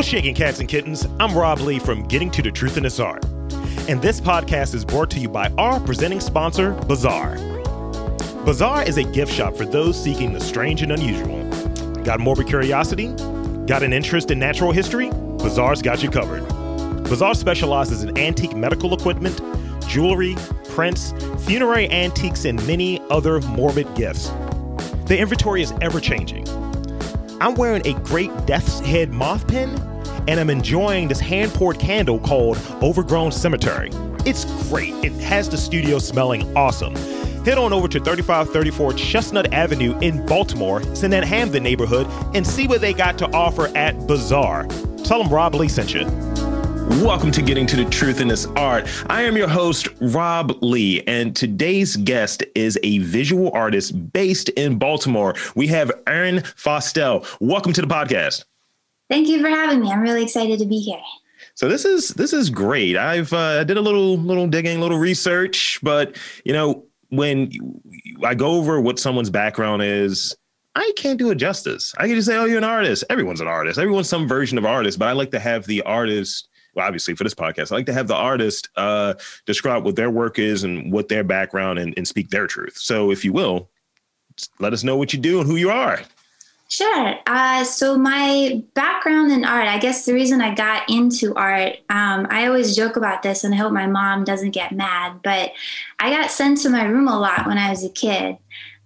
What's shaking, cats and kittens? I'm Rob Lee from Getting to the Truth in This Art. And this podcast is brought to you by our presenting sponsor, Bazaar. Bazaar is a gift shop for those seeking the strange and unusual. Got morbid curiosity? Got an interest in natural history? Bazaar's got you covered. Bazaar specializes in antique medical equipment, jewelry, prints, funerary antiques, and many other morbid gifts. The inventory is ever changing. I'm wearing a great death's head moth pin, and I'm enjoying this hand poured candle called Overgrown Cemetery. It's great. It has the studio smelling awesome. Head on over to 3534 Chestnut Avenue in Baltimore, in that Hampden neighborhood, and see what they got to offer at Bazaar. Tell them Rob Lee sent you. Welcome to Getting to the Truth in This Art. I am your host, Rob Lee, and today's guest is a visual artist based in Baltimore. We have Erin Fostel. Welcome to the podcast. Thank you for having me. I'm really excited to be here. So this is this is great. I've uh, did a little little digging, a little research, but you know when I go over what someone's background is, I can't do it justice. I can just say, "Oh, you're an artist." Everyone's an artist. Everyone's some version of artist, but I like to have the artist well, obviously for this podcast, I like to have the artist uh, describe what their work is and what their background and, and speak their truth. So, if you will, let us know what you do and who you are. Sure. Uh, so my background in art, I guess the reason I got into art, um, I always joke about this, and I hope my mom doesn't get mad, but I got sent to my room a lot when I was a kid.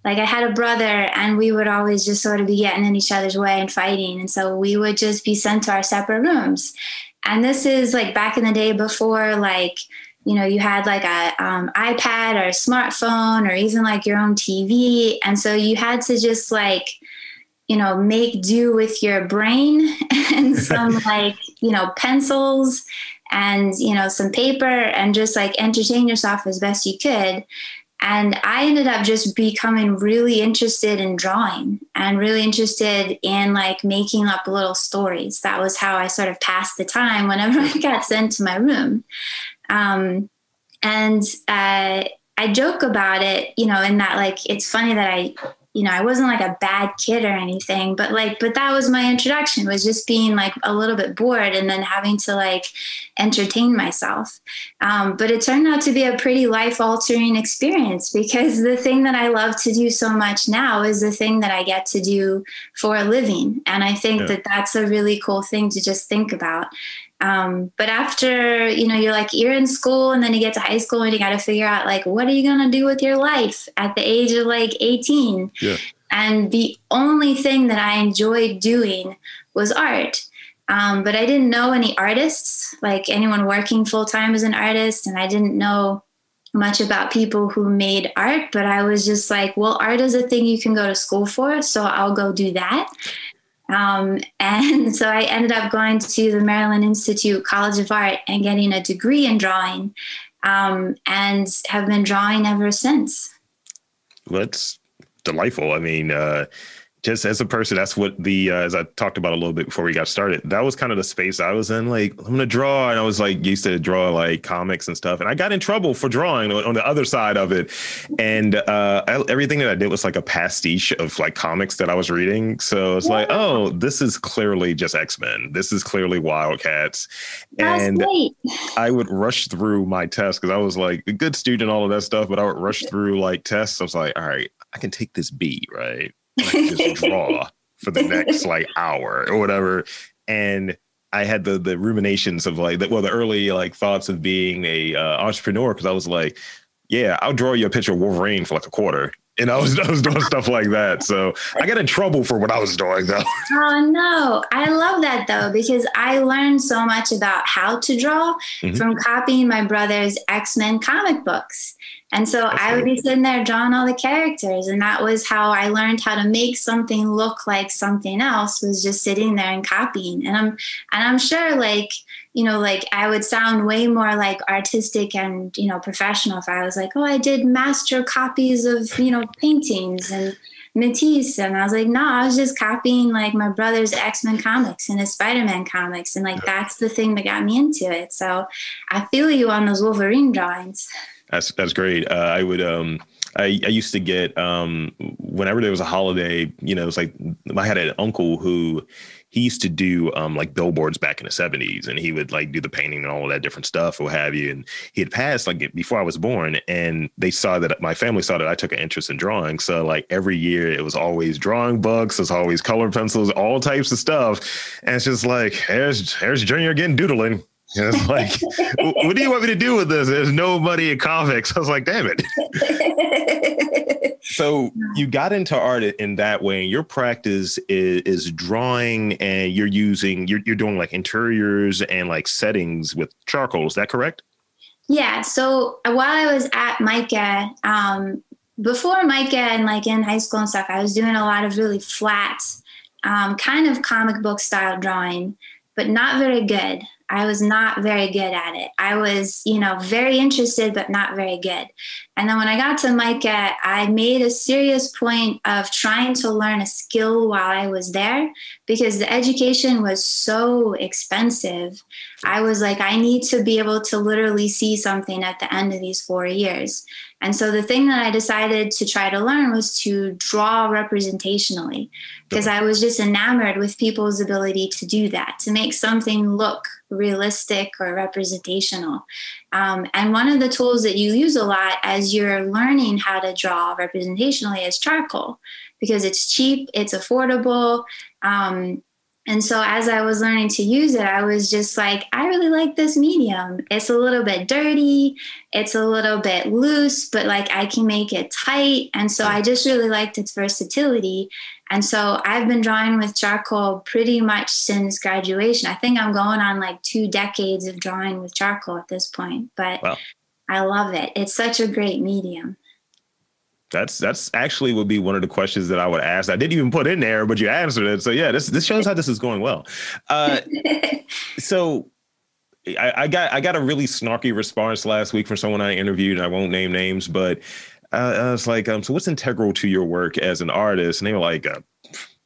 Like I had a brother, and we would always just sort of be getting in each other's way and fighting, and so we would just be sent to our separate rooms. And this is like back in the day before like you know you had like a um, ipad or a smartphone or even like your own tv and so you had to just like you know make do with your brain and some like you know pencils and you know some paper and just like entertain yourself as best you could and I ended up just becoming really interested in drawing and really interested in like making up little stories. That was how I sort of passed the time whenever I got sent to my room. Um, and uh, I joke about it, you know, in that like it's funny that I you know, I wasn't like a bad kid or anything, but like, but that was my introduction was just being like a little bit bored and then having to like entertain myself. Um, but it turned out to be a pretty life altering experience because the thing that I love to do so much now is the thing that I get to do for a living. And I think yeah. that that's a really cool thing to just think about. Um, but after, you know, you're like, you're in school and then you get to high school and you got to figure out, like, what are you going to do with your life at the age of like 18? Yeah. And the only thing that I enjoyed doing was art. Um, but I didn't know any artists, like anyone working full time as an artist. And I didn't know much about people who made art, but I was just like, well, art is a thing you can go to school for. So I'll go do that. Um, and so I ended up going to the Maryland Institute College of Art and getting a degree in drawing um, and have been drawing ever since. that's delightful. I mean, uh, just as a person, that's what the uh, as I talked about a little bit before we got started. That was kind of the space I was in. Like, I'm gonna draw, and I was like used to draw like comics and stuff, and I got in trouble for drawing on the other side of it. And uh, I, everything that I did was like a pastiche of like comics that I was reading. So it's like, oh, this is clearly just X Men. This is clearly Wildcats. That's and great. I would rush through my tests because I was like a good student, all of that stuff. But I would rush through like tests. I was like, all right, I can take this B, right? Just draw for the next like hour or whatever. And I had the the ruminations of like the, well the early like thoughts of being a uh, entrepreneur because I was like, yeah, I'll draw you a picture of Wolverine for like a quarter. And I was, I was doing stuff like that. So I got in trouble for what I was doing though. Oh no. I love that though, because I learned so much about how to draw mm-hmm. from copying my brother's X-Men comic books. And so That's I would be sitting there drawing all the characters. And that was how I learned how to make something look like something else was just sitting there and copying. And I'm and I'm sure like, you know, like I would sound way more like artistic and, you know, professional if I was like, oh, I did master copies of, you know, paintings and Matisse. And I was like, no, I was just copying like my brother's X-Men comics and his Spider-Man comics. And like that's the thing that got me into it. So I feel you on those Wolverine drawings. That's that's great. Uh, I would um I, I used to get um, whenever there was a holiday, you know, it's like I had an uncle who he used to do um, like billboards back in the 70s and he would like do the painting and all of that different stuff or have you. And he had passed like before I was born and they saw that my family saw that I took an interest in drawing. So like every year it was always drawing books, it's always color pencils, all types of stuff. And it's just like, here's, here's Junior again doodling. And it's like, what do you want me to do with this? There's no money in comics. I was like, damn it. so you got into art in that way. And your practice is, is drawing and you're using, you're, you're doing like interiors and like settings with charcoal. Is that correct? Yeah. So while I was at MICA, um, before MICA and like in high school and stuff, I was doing a lot of really flat, um, kind of comic book style drawing, but not very good. I was not very good at it. I was, you know, very interested, but not very good. And then when I got to MICA, I made a serious point of trying to learn a skill while I was there because the education was so expensive. I was like, I need to be able to literally see something at the end of these four years. And so the thing that I decided to try to learn was to draw representationally because I was just enamored with people's ability to do that, to make something look realistic or representational. Um, and one of the tools that you use a lot as you're learning how to draw representationally is charcoal because it's cheap, it's affordable. Um, and so as I was learning to use it, I was just like, I really like this medium. It's a little bit dirty, it's a little bit loose, but like I can make it tight. And so I just really liked its versatility. And so I've been drawing with charcoal pretty much since graduation. I think I'm going on like two decades of drawing with charcoal at this point, but wow. I love it. It's such a great medium. That's that's actually would be one of the questions that I would ask. I didn't even put in there, but you answered it. So yeah, this this shows how this is going well. Uh, so I, I, got I got a really snarky response last week from someone I interviewed. I won't name names, but uh, I was like, um, so what's integral to your work as an artist? And they were like, uh,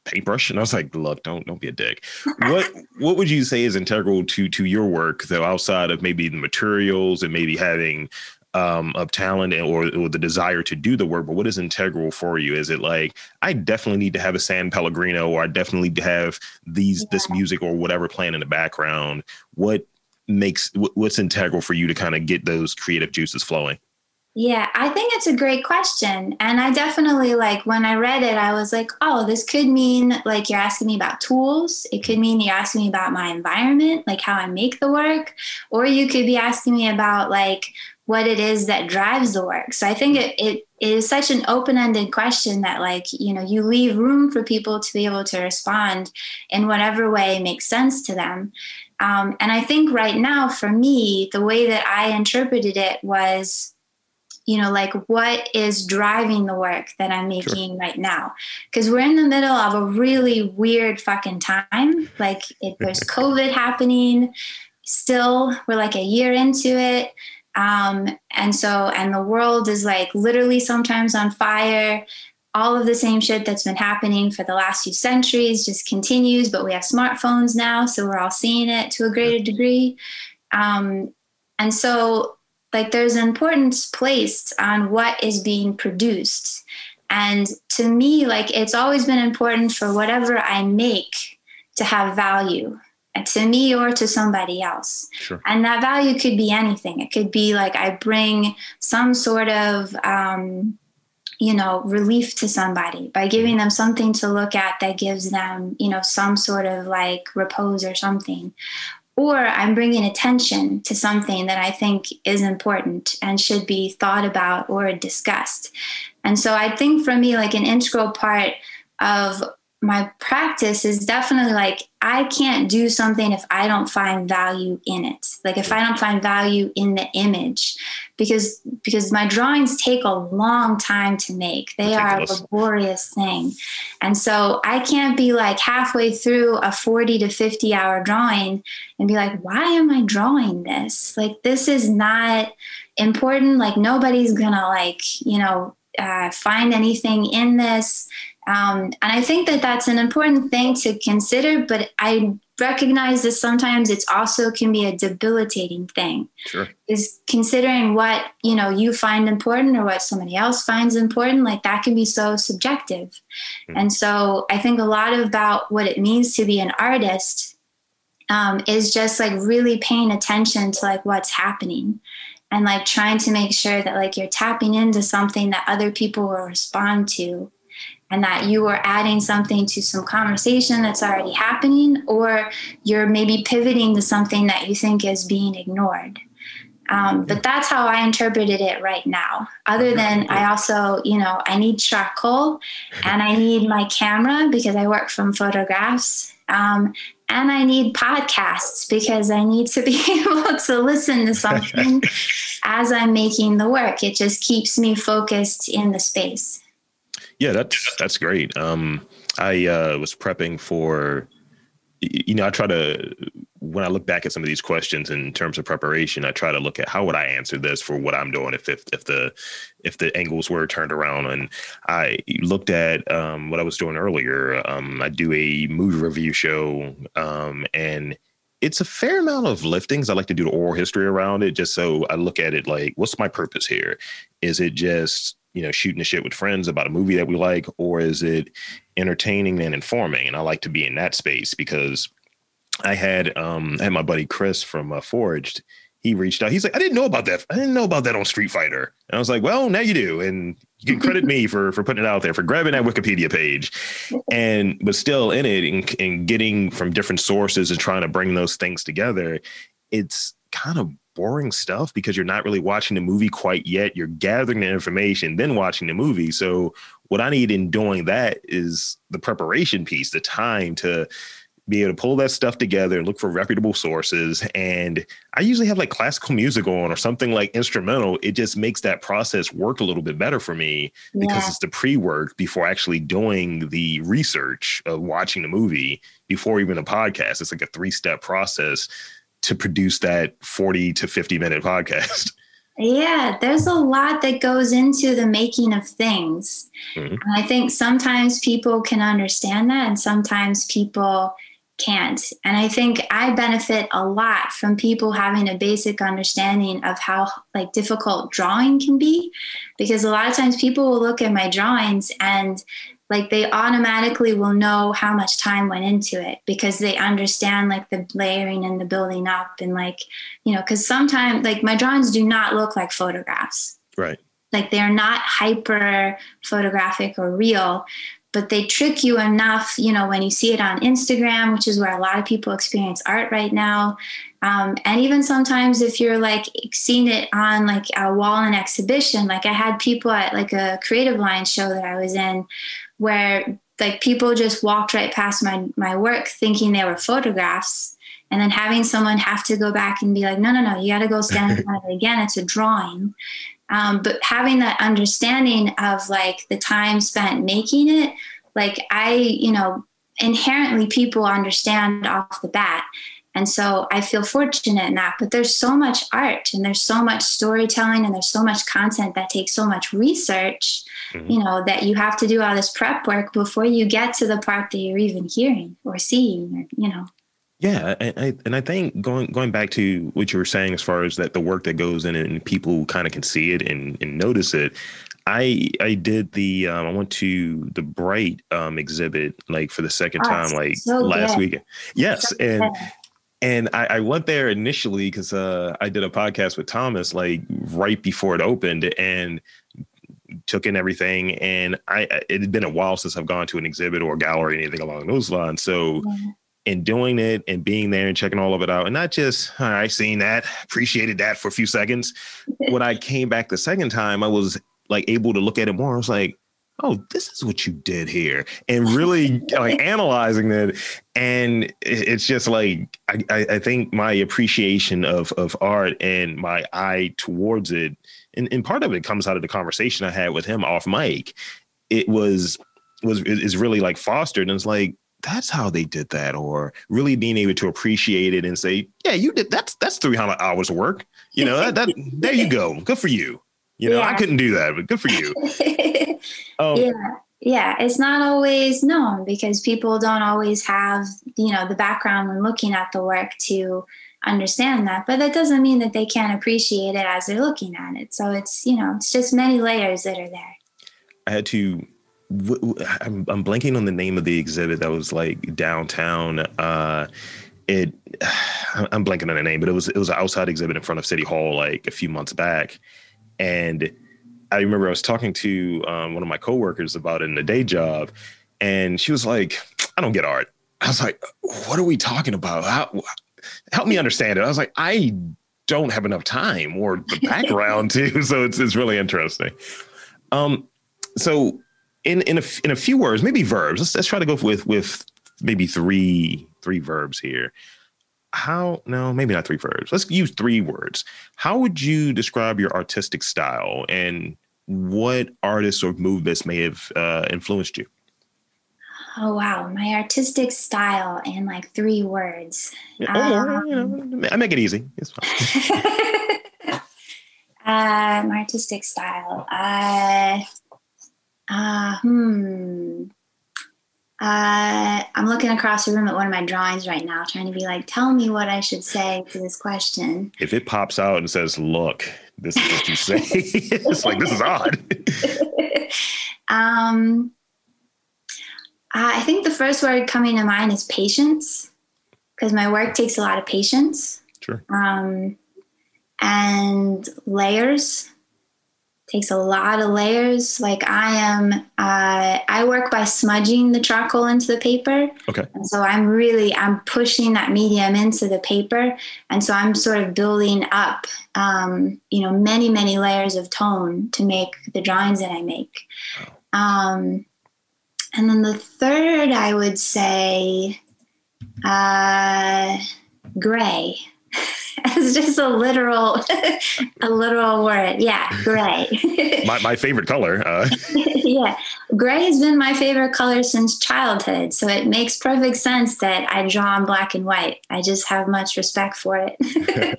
paintbrush. And I was like, look, don't don't be a dick. What what would you say is integral to to your work though, outside of maybe the materials and maybe having um, of talent or, or, the desire to do the work, but what is integral for you? Is it like I definitely need to have a San Pellegrino, or I definitely need to have these yeah. this music or whatever playing in the background? What makes what's integral for you to kind of get those creative juices flowing? Yeah, I think it's a great question. And I definitely like when I read it, I was like, oh, this could mean like you're asking me about tools. It could mean you're asking me about my environment, like how I make the work. Or you could be asking me about like what it is that drives the work. So I think it, it is such an open-ended question that like, you know, you leave room for people to be able to respond in whatever way makes sense to them. Um, and I think right now for me, the way that I interpreted it was, you know, like what is driving the work that I'm making sure. right now? Because we're in the middle of a really weird fucking time. Like it, there's COVID happening. Still, we're like a year into it um, and so, and the world is like literally sometimes on fire. All of the same shit that's been happening for the last few centuries just continues, but we have smartphones now, so we're all seeing it to a greater degree. Um, and so, like, there's an importance placed on what is being produced. And to me, like, it's always been important for whatever I make to have value to me or to somebody else. Sure. And that value could be anything. It could be like I bring some sort of, um, you know, relief to somebody by giving them something to look at that gives them, you know, some sort of like repose or something. Or I'm bringing attention to something that I think is important and should be thought about or discussed. And so I think for me, like an integral part of my practice is definitely like I can't do something if I don't find value in it. Like if I don't find value in the image because because my drawings take a long time to make. They are a laborious thing. And so I can't be like halfway through a 40 to 50 hour drawing and be like why am I drawing this? Like this is not important. Like nobody's going to like, you know, uh, find anything in this um, and I think that that's an important thing to consider, but I recognize that sometimes it's also can be a debilitating thing. Sure. Is considering what, you know, you find important or what somebody else finds important, like that can be so subjective. Mm-hmm. And so I think a lot about what it means to be an artist um, is just like really paying attention to like what's happening and like trying to make sure that like you're tapping into something that other people will respond to and that you are adding something to some conversation that's already happening, or you're maybe pivoting to something that you think is being ignored. Um, but that's how I interpreted it right now. Other than I also, you know, I need charcoal and I need my camera because I work from photographs. Um, and I need podcasts because I need to be able to listen to something as I'm making the work. It just keeps me focused in the space. Yeah, that's that's great. Um, I uh, was prepping for, you know, I try to when I look back at some of these questions in terms of preparation, I try to look at how would I answer this for what I'm doing if if, if the if the angles were turned around. And I looked at um, what I was doing earlier. Um, I do a movie review show, um, and it's a fair amount of liftings. I like to do the oral history around it, just so I look at it like, what's my purpose here? Is it just you know shooting the shit with friends about a movie that we like or is it entertaining and informing? And i like to be in that space because i had um I had my buddy chris from uh, forged. He reached out. He's like i didn't know about that. I didn't know about that on street fighter. And i was like well now you do. And you can credit me for for putting it out there for grabbing that wikipedia page. And but still in it and, and getting from different sources and trying to bring those things together it's kind of boring stuff because you're not really watching the movie quite yet. You're gathering the information, then watching the movie. So what I need in doing that is the preparation piece, the time to be able to pull that stuff together and look for reputable sources. And I usually have like classical music on or something like instrumental. It just makes that process work a little bit better for me yeah. because it's the pre work before actually doing the research of watching the movie before even a podcast. It's like a three step process to produce that 40 to 50 minute podcast. Yeah, there's a lot that goes into the making of things. Mm-hmm. And I think sometimes people can understand that and sometimes people can't. And I think I benefit a lot from people having a basic understanding of how like difficult drawing can be because a lot of times people will look at my drawings and like they automatically will know how much time went into it because they understand like the layering and the building up and like you know because sometimes like my drawings do not look like photographs. Right. Like they're not hyper photographic or real but they trick you enough you know when you see it on instagram which is where a lot of people experience art right now. Um, and even sometimes if you're like seeing it on like a wall in exhibition like i had people at like a Creative Alliance show that i was in where like people just walked right past my my work thinking they were photographs. And then having someone have to go back and be like no no no you got to go stand in front of it again. It's a drawing. Um, but having that understanding of like the time spent making it like i you know inherently people understand off the bat and so I feel fortunate in that. But there's so much art and there's so much storytelling and there's so much content that takes so much research, mm-hmm. you know, that you have to do all this prep work before you get to the part that you're even hearing or seeing, or, you know. Yeah, and I, and I think going going back to what you were saying as far as that the work that goes in and people kind of can see it and, and notice it. I I did the um, I went to the Bright um, exhibit like for the second oh, time like so last weekend. Yes, so and good and I, I, went there initially because uh, I did a podcast with Thomas like right before it opened and took in everything. And I it had been a while since I've gone to an exhibit or gallery, or anything along those lines. So in doing it and being there and checking all of it out, and not just all right, seen that, appreciated that for a few seconds. when I came back the second time, I was like able to look at it more. I was like, oh, this is what you did here, and really like analyzing it. And it's just like I, I think my appreciation of of art and my eye towards it, and, and part of it comes out of the conversation I had with him off mic. It was was is really like fostered, and it's like that's how they did that or really being able to appreciate it and say yeah you did that's that's 300 hours of work you know that, that there you go good for you you know, yeah. I couldn't do that, but good for you. um, yeah. yeah, it's not always known because people don't always have, you know, the background when looking at the work to understand that. But that doesn't mean that they can't appreciate it as they're looking at it. So it's, you know, it's just many layers that are there. I had to I'm, I'm blanking on the name of the exhibit that was like downtown. Uh, it I'm blanking on the name, but it was it was an outside exhibit in front of City Hall like a few months back, and I remember I was talking to um, one of my coworkers about it in a day job, and she was like, "I don't get art." I was like, "What are we talking about? How, help me understand it." I was like, "I don't have enough time or the background too," so it's it's really interesting. Um, so in in a in a few words, maybe verbs. Let's let's try to go with with maybe three three verbs here. How no, maybe not three verbs. Let's use three words. How would you describe your artistic style and what artists or movements may have uh, influenced you? Oh wow, my artistic style in like three words. Yeah, um, you know, I make it easy. It's fine. uh, my artistic style. Uh, uh, hmm. Uh, I'm looking across the room at one of my drawings right now, trying to be like, tell me what I should say to this question. If it pops out and says, look, this is what you say, it's like, this is odd. um, I think the first word coming to mind is patience, because my work takes a lot of patience. Sure. Um, and layers takes a lot of layers. Like I am, uh, I work by smudging the charcoal into the paper. Okay. And so I'm really, I'm pushing that medium into the paper. And so I'm sort of building up, um, you know, many, many layers of tone to make the drawings that I make. Um, and then the third, I would say, uh, gray. it's just a literal a literal word yeah gray my, my favorite color uh. yeah gray has been my favorite color since childhood so it makes perfect sense that i draw in black and white i just have much respect for it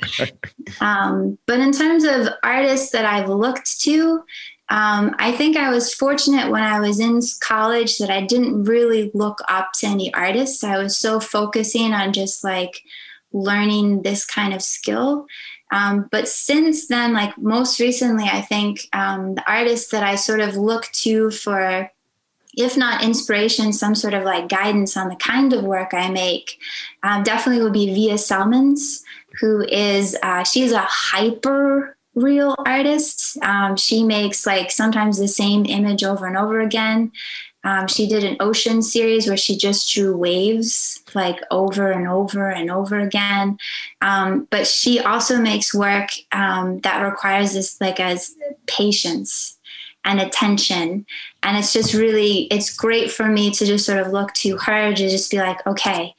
um, but in terms of artists that i've looked to um, I think I was fortunate when I was in college that I didn't really look up to any artists. I was so focusing on just like learning this kind of skill. Um, but since then, like most recently, I think um, the artists that I sort of look to for, if not inspiration, some sort of like guidance on the kind of work I make, um, definitely would be Vija Celmins, who is, uh, she's a hyper real artist. Um, she makes like sometimes the same image over and over again. Um, she did an ocean series where she just drew waves like over and over and over again. Um, but she also makes work um, that requires this like as patience and attention. And it's just really, it's great for me to just sort of look to her to just be like, okay,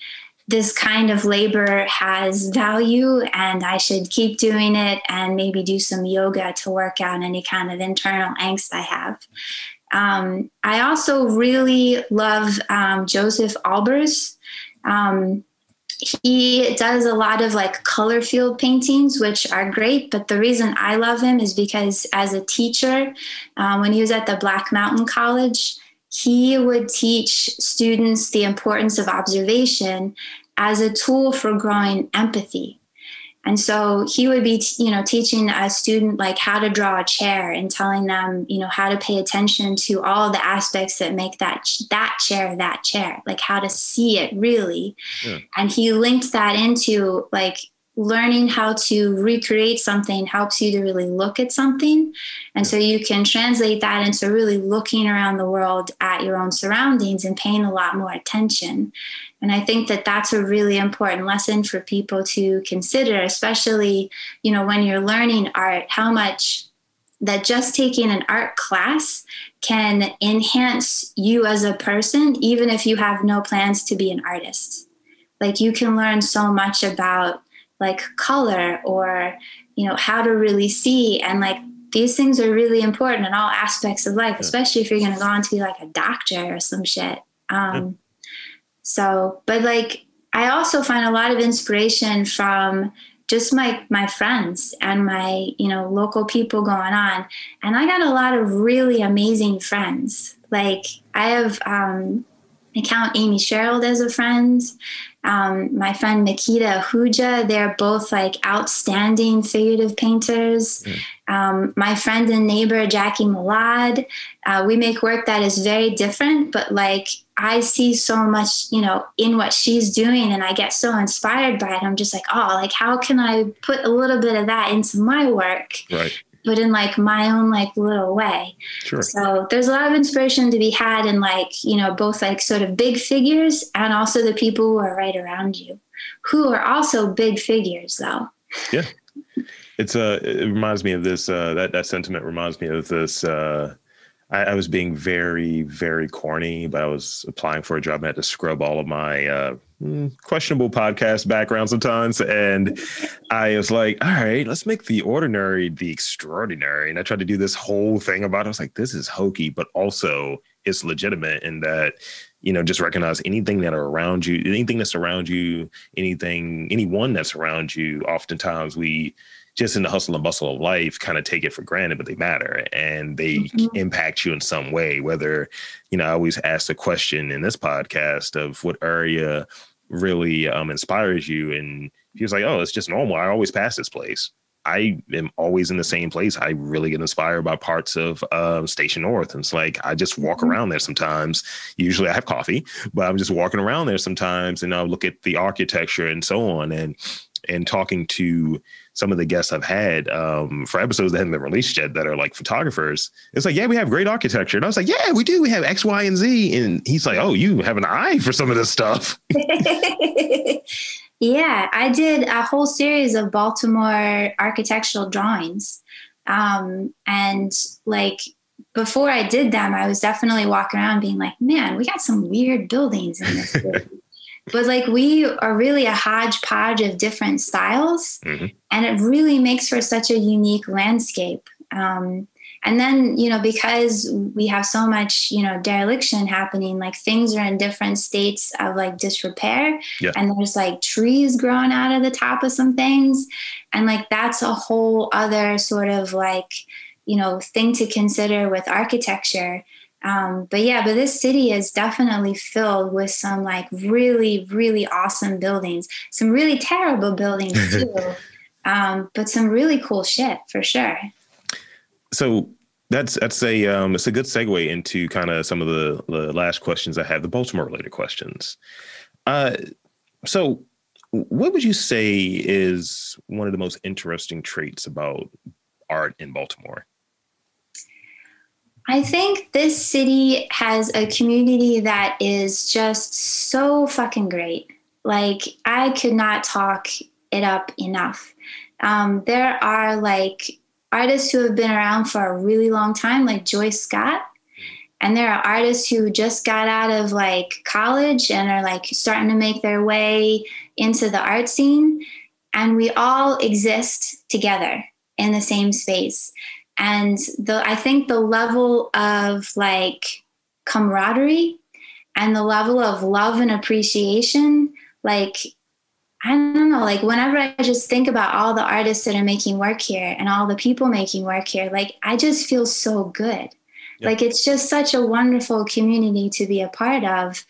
this kind of labor has value and I should keep doing it and maybe do some yoga to work out any kind of internal angst I have. Um, I also really love um, Josef Albers. Um, he does a lot of like color field paintings, which are great. But the reason I love him is because as a teacher, uh, when he was at the Black Mountain College, he would teach students the importance of observation as a tool for growing empathy. And so he would be, you know, teaching a student like how to draw a chair and telling them, you know, how to pay attention to all the aspects that make that that chair that chair, like how to see it really. Yeah. And he linked that into like learning how to recreate something helps you to really look at something. And so you can translate that into really looking around the world at your own surroundings and paying a lot more attention. And I think that that's a really important lesson for people to consider, especially, you know, when you're learning art, how much that just taking an art class can enhance you as a person, even if you have no plans to be an artist. Like you can learn so much about like color or you know how to really see. And like these things are really important in all aspects of life especially if you're going to go on to be like a doctor or some shit. Um yeah. so but like i also find a lot of inspiration from just my my friends and my you know local people going on. And i got a lot of really amazing friends. Like I have um, I count Amy Sherald as a friend. Um, my friend Mequitta Ahuja, they're both like outstanding figurative painters. Mm. Um, my friend and neighbor Jackie Milad, uh, we make work that is very different, but like I see so much, you know, in what she's doing, and I get so inspired by it. I'm just like, oh, like how can I put a little bit of that into my work? Right but in like my own like little way. Sure. So there's a lot of inspiration to be had in like, you know, both like sort of big figures and also the people who are right around you, who are also big figures though. Yeah. It's uh it reminds me of this uh that that sentiment reminds me of this uh I, I was being very, very corny, but I was applying for a job and I had to scrub all of my uh, questionable podcast background sometimes. And I was like, all right, let's make the ordinary the extraordinary. And I tried to do this whole thing about it. I was like, this is hokey, but also it's legitimate in that you know just recognize anything that are around you anything that's around you anything anyone that's around you oftentimes we just in the hustle and bustle of life kind of take it for granted but they matter and they mm-hmm. impact you in some way whether you know i always ask the question in this podcast of what area really um, inspires you and he was like oh it's just normal. I always pass this place. I am always in the same place. I really get inspired by parts of uh, station north. And it's like i just walk mm-hmm. around there sometimes. Usually i have coffee but i'm just walking around there sometimes and i'll look at the architecture and so on and and talking to some of the guests I've had um, for episodes that haven't been released yet that are like photographers. It's like, yeah, we have great architecture. And I was like, yeah, we do. We have X, Y, and Z. And he's like, oh, you have an eye for some of this stuff. yeah, I did a whole series of Baltimore architectural drawings. Um, and like before I did them, I was definitely walking around being like, man, we got some weird buildings in this but like we are really a hodgepodge of different styles mm-hmm. and it really makes for such a unique landscape um, and then you know because we have so much you know dereliction happening like things are in different states of like disrepair yeah. and there's like trees growing out of the top of some things and like that's a whole other sort of like you know thing to consider with architecture um, but yeah, but this city is definitely filled with some like really, really awesome buildings, some really terrible buildings too, um, but some really cool shit for sure. So that's that's a um, it's a good segue into kind of some of the, the last questions I have, the Baltimore related questions. Uh, so, what would you say is one of the most interesting traits about art in Baltimore? I think this city has a community that is just so fucking great. Like, I could not talk it up enough. Um, there are like artists who have been around for a really long time, like Joyce Scott. And there are artists who just got out of like college and are like starting to make their way into the art scene. And we all exist together in the same space and the i think the level of like camaraderie and the level of love and appreciation like i don't know like whenever i just think about all the artists that are making work here and all the people making work here like i just feel so good like it's just such a wonderful community to be a part of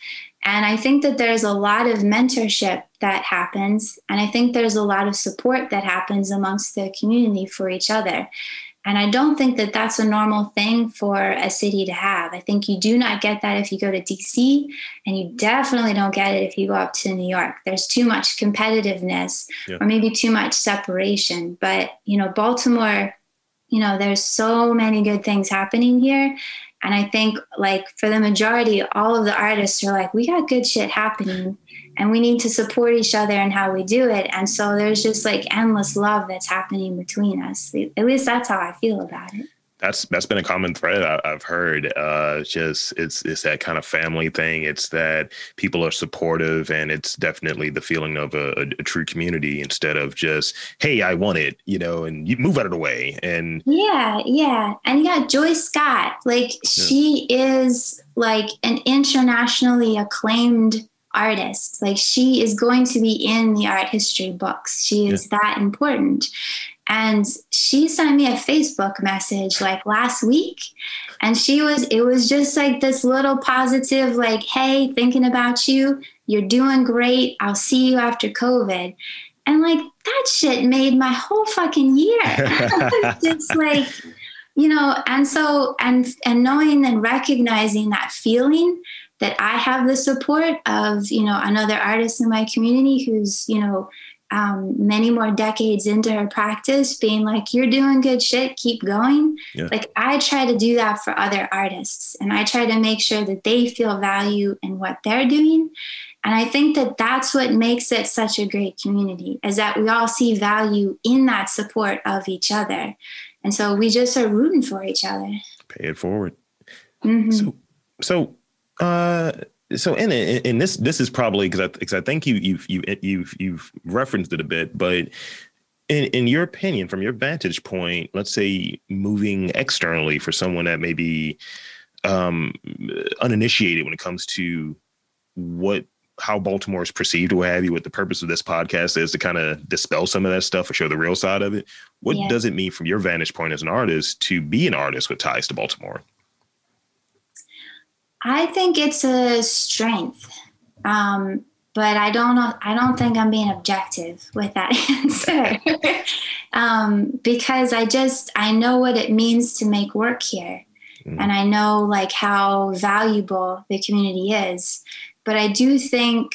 and I think that there's a lot of mentorship that happens. And I think there's a lot of support that happens amongst the community for each other. And I don't think that that's a normal thing for a city to have. I think you do not get that if you go to DC, and you definitely don't get it if you go up to New York. There's too much competitiveness yeah. or maybe too much separation. But, you know, Baltimore, you know, there's so many good things happening here. And I think, like, for the majority, all of the artists are like, we got good shit happening and we need to support each other in how we do it and so there's just like endless love that's happening between us at least that's how i feel about it that's that's been a common thread I, have heard. Uh, just it's it's that kind of family thing. It's that people are supportive, and it's definitely the feeling of a, a, a, true community instead of just hey, I want it, you know, and you move out of the way. And yeah, yeah, and yeah, Joyce Scott, like yeah. she is like an internationally acclaimed artist. Like she is going to be in the art history books. She is yeah. that important. And she sent me a Facebook message like last week. And she was, it was just like this little positive, like, hey, thinking about you. You're doing great. I'll see you after COVID. And like that shit made my whole fucking year. just like, you know, and so and and knowing and recognizing that feeling that I have the support of, you know, another artist in my community who's, you know, um, many more decades into her practice, being like, "You're doing good shit. Keep going." Yeah. Like I try to do that for other artists, and I try to make sure that they feel value in what they're doing. And I think that that's what makes it such a great community is that we all see value in that support of each other. And so we just are rooting for each other. Pay it forward. Mm-hmm. So, so, uh, so in it, and this this is probably because I, cause I think you you've you, you've you've referenced it a bit, but in in your opinion, from your vantage point, let's say moving externally for someone that may be um, uninitiated when it comes to what how Baltimore is perceived or what have you, what the purpose of this podcast is to kind of dispel some of that stuff or show the real side of it. What yeah. does it mean from your vantage point as an artist to be an artist with ties to Baltimore? I think it's a strength. Um, but I don't know, I don't think I'm being objective with that answer. um, because I just I know what it means to make work here. Mm. And I know like how valuable the community is. But I do think,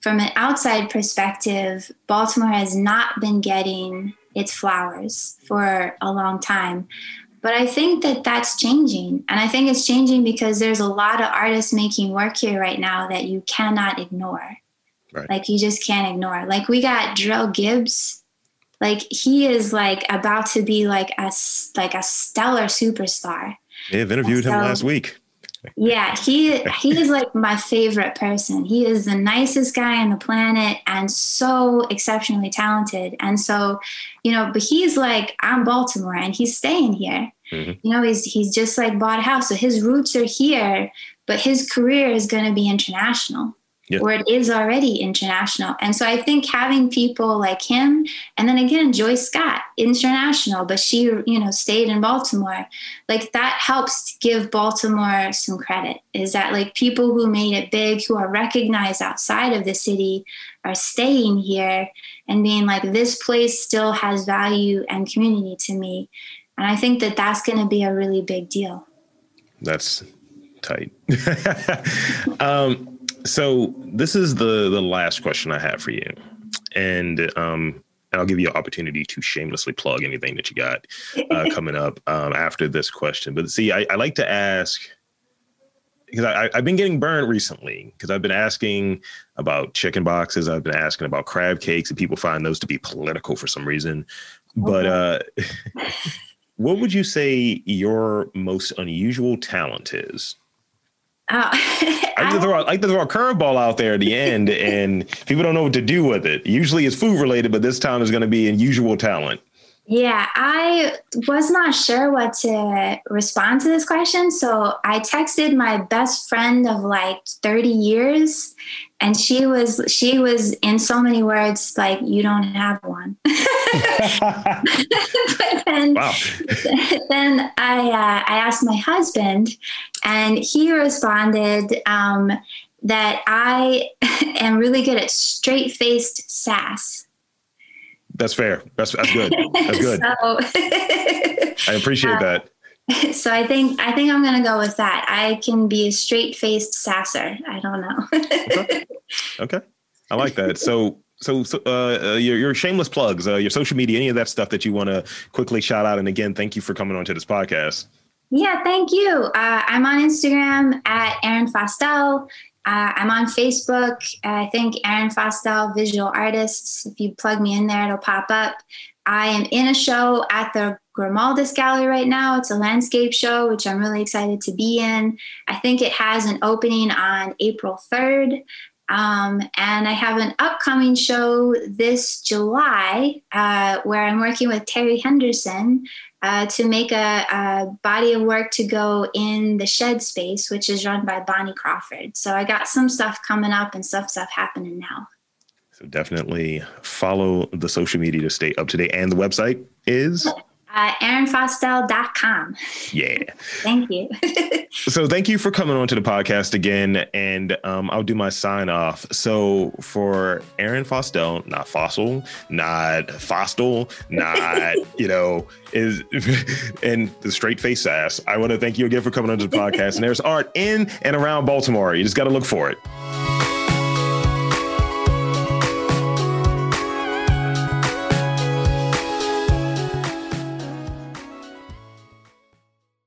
from an outside perspective, Baltimore has not been getting its flowers for a long time. But I think that that's changing. And I think it's changing because there's a lot of artists making work here right now that you cannot ignore. Right. Like, you just can't ignore. Like, we got Jerrell Gibbs. Like, he is like about to be like a, like a stellar superstar. They've interviewed so, him last week yeah, he he is like my favorite person. He is the nicest guy on the planet and so exceptionally talented. And so, you know, but he's like, I'm Baltimore and he's staying here. Mm-hmm. You know, he's he's just like bought a house. So his roots are here, but his career is gonna be international yeah. or it is already international. And so I think having people like him, and then again, Joyce Scott, international, but she, you know, stayed in Baltimore, like that helps give Baltimore some credit. Is that like people who made it big, who are recognized outside of the city, are staying here and being like, this place still has value and community to me. And I think that that's going to be a really big deal. That's tight. um, so this is the the last question I have for you, and um, and I'll give you an opportunity to shamelessly plug anything that you got uh, coming up um, after this question. But see, I, I like to ask because I, have been getting burned recently because I've been asking about chicken boxes, I've been asking about crab cakes, and people find those to be political for some reason. But uh, what would you say your most unusual talent is? Uh, I, like to throw, I like to throw a curveball out there at the end, and people don't know what to do with it. Usually it's food related, but this time is going to be unusual talent. Yeah, I was not sure what to respond to this question. So I texted my best friend of like 30 years and she was she was in so many words like you don't have one. but then, wow. then I uh, I asked my husband and he responded um, that I am really good at straight faced sass. That's fair. That's that's good. That's good. so, I appreciate uh, that. So I think I think I'm gonna go with that. I can be a straight faced sasser. I don't know. okay. okay. I like that. So so, so uh, uh, your, your shameless plugs, uh, your social media, any of that stuff that you want to quickly shout out. And again, thank you for coming on to this podcast. Yeah, thank you. Uh, I'm on Instagram at Erin Fostel. Uh, I'm on Facebook. I think Erin Fostel Visual Artists. If you plug me in there, it'll pop up. I am in a show at the Grimaldis Gallery right now. It's a landscape show, which I'm really excited to be in. I think it has an opening on April 3rd. Um, and I have an upcoming show this July uh, where I'm working with Terry Henderson uh, to make a, a, body of work to go in the shed space, which is run by Bonnie Crawford. So I got some stuff coming up and stuff stuff happening now. So definitely follow the social media to stay up to date. And the website is uh, erinfostel.com. Yeah. thank you. so thank you for coming on to the podcast again. And um, I'll do my sign off. So for Erin Fostel, not fossil, not fossil, not, you know, is and the straight face ass. I want to thank you again for coming onto the podcast. and there's art in and around Baltimore. You just got to look for it.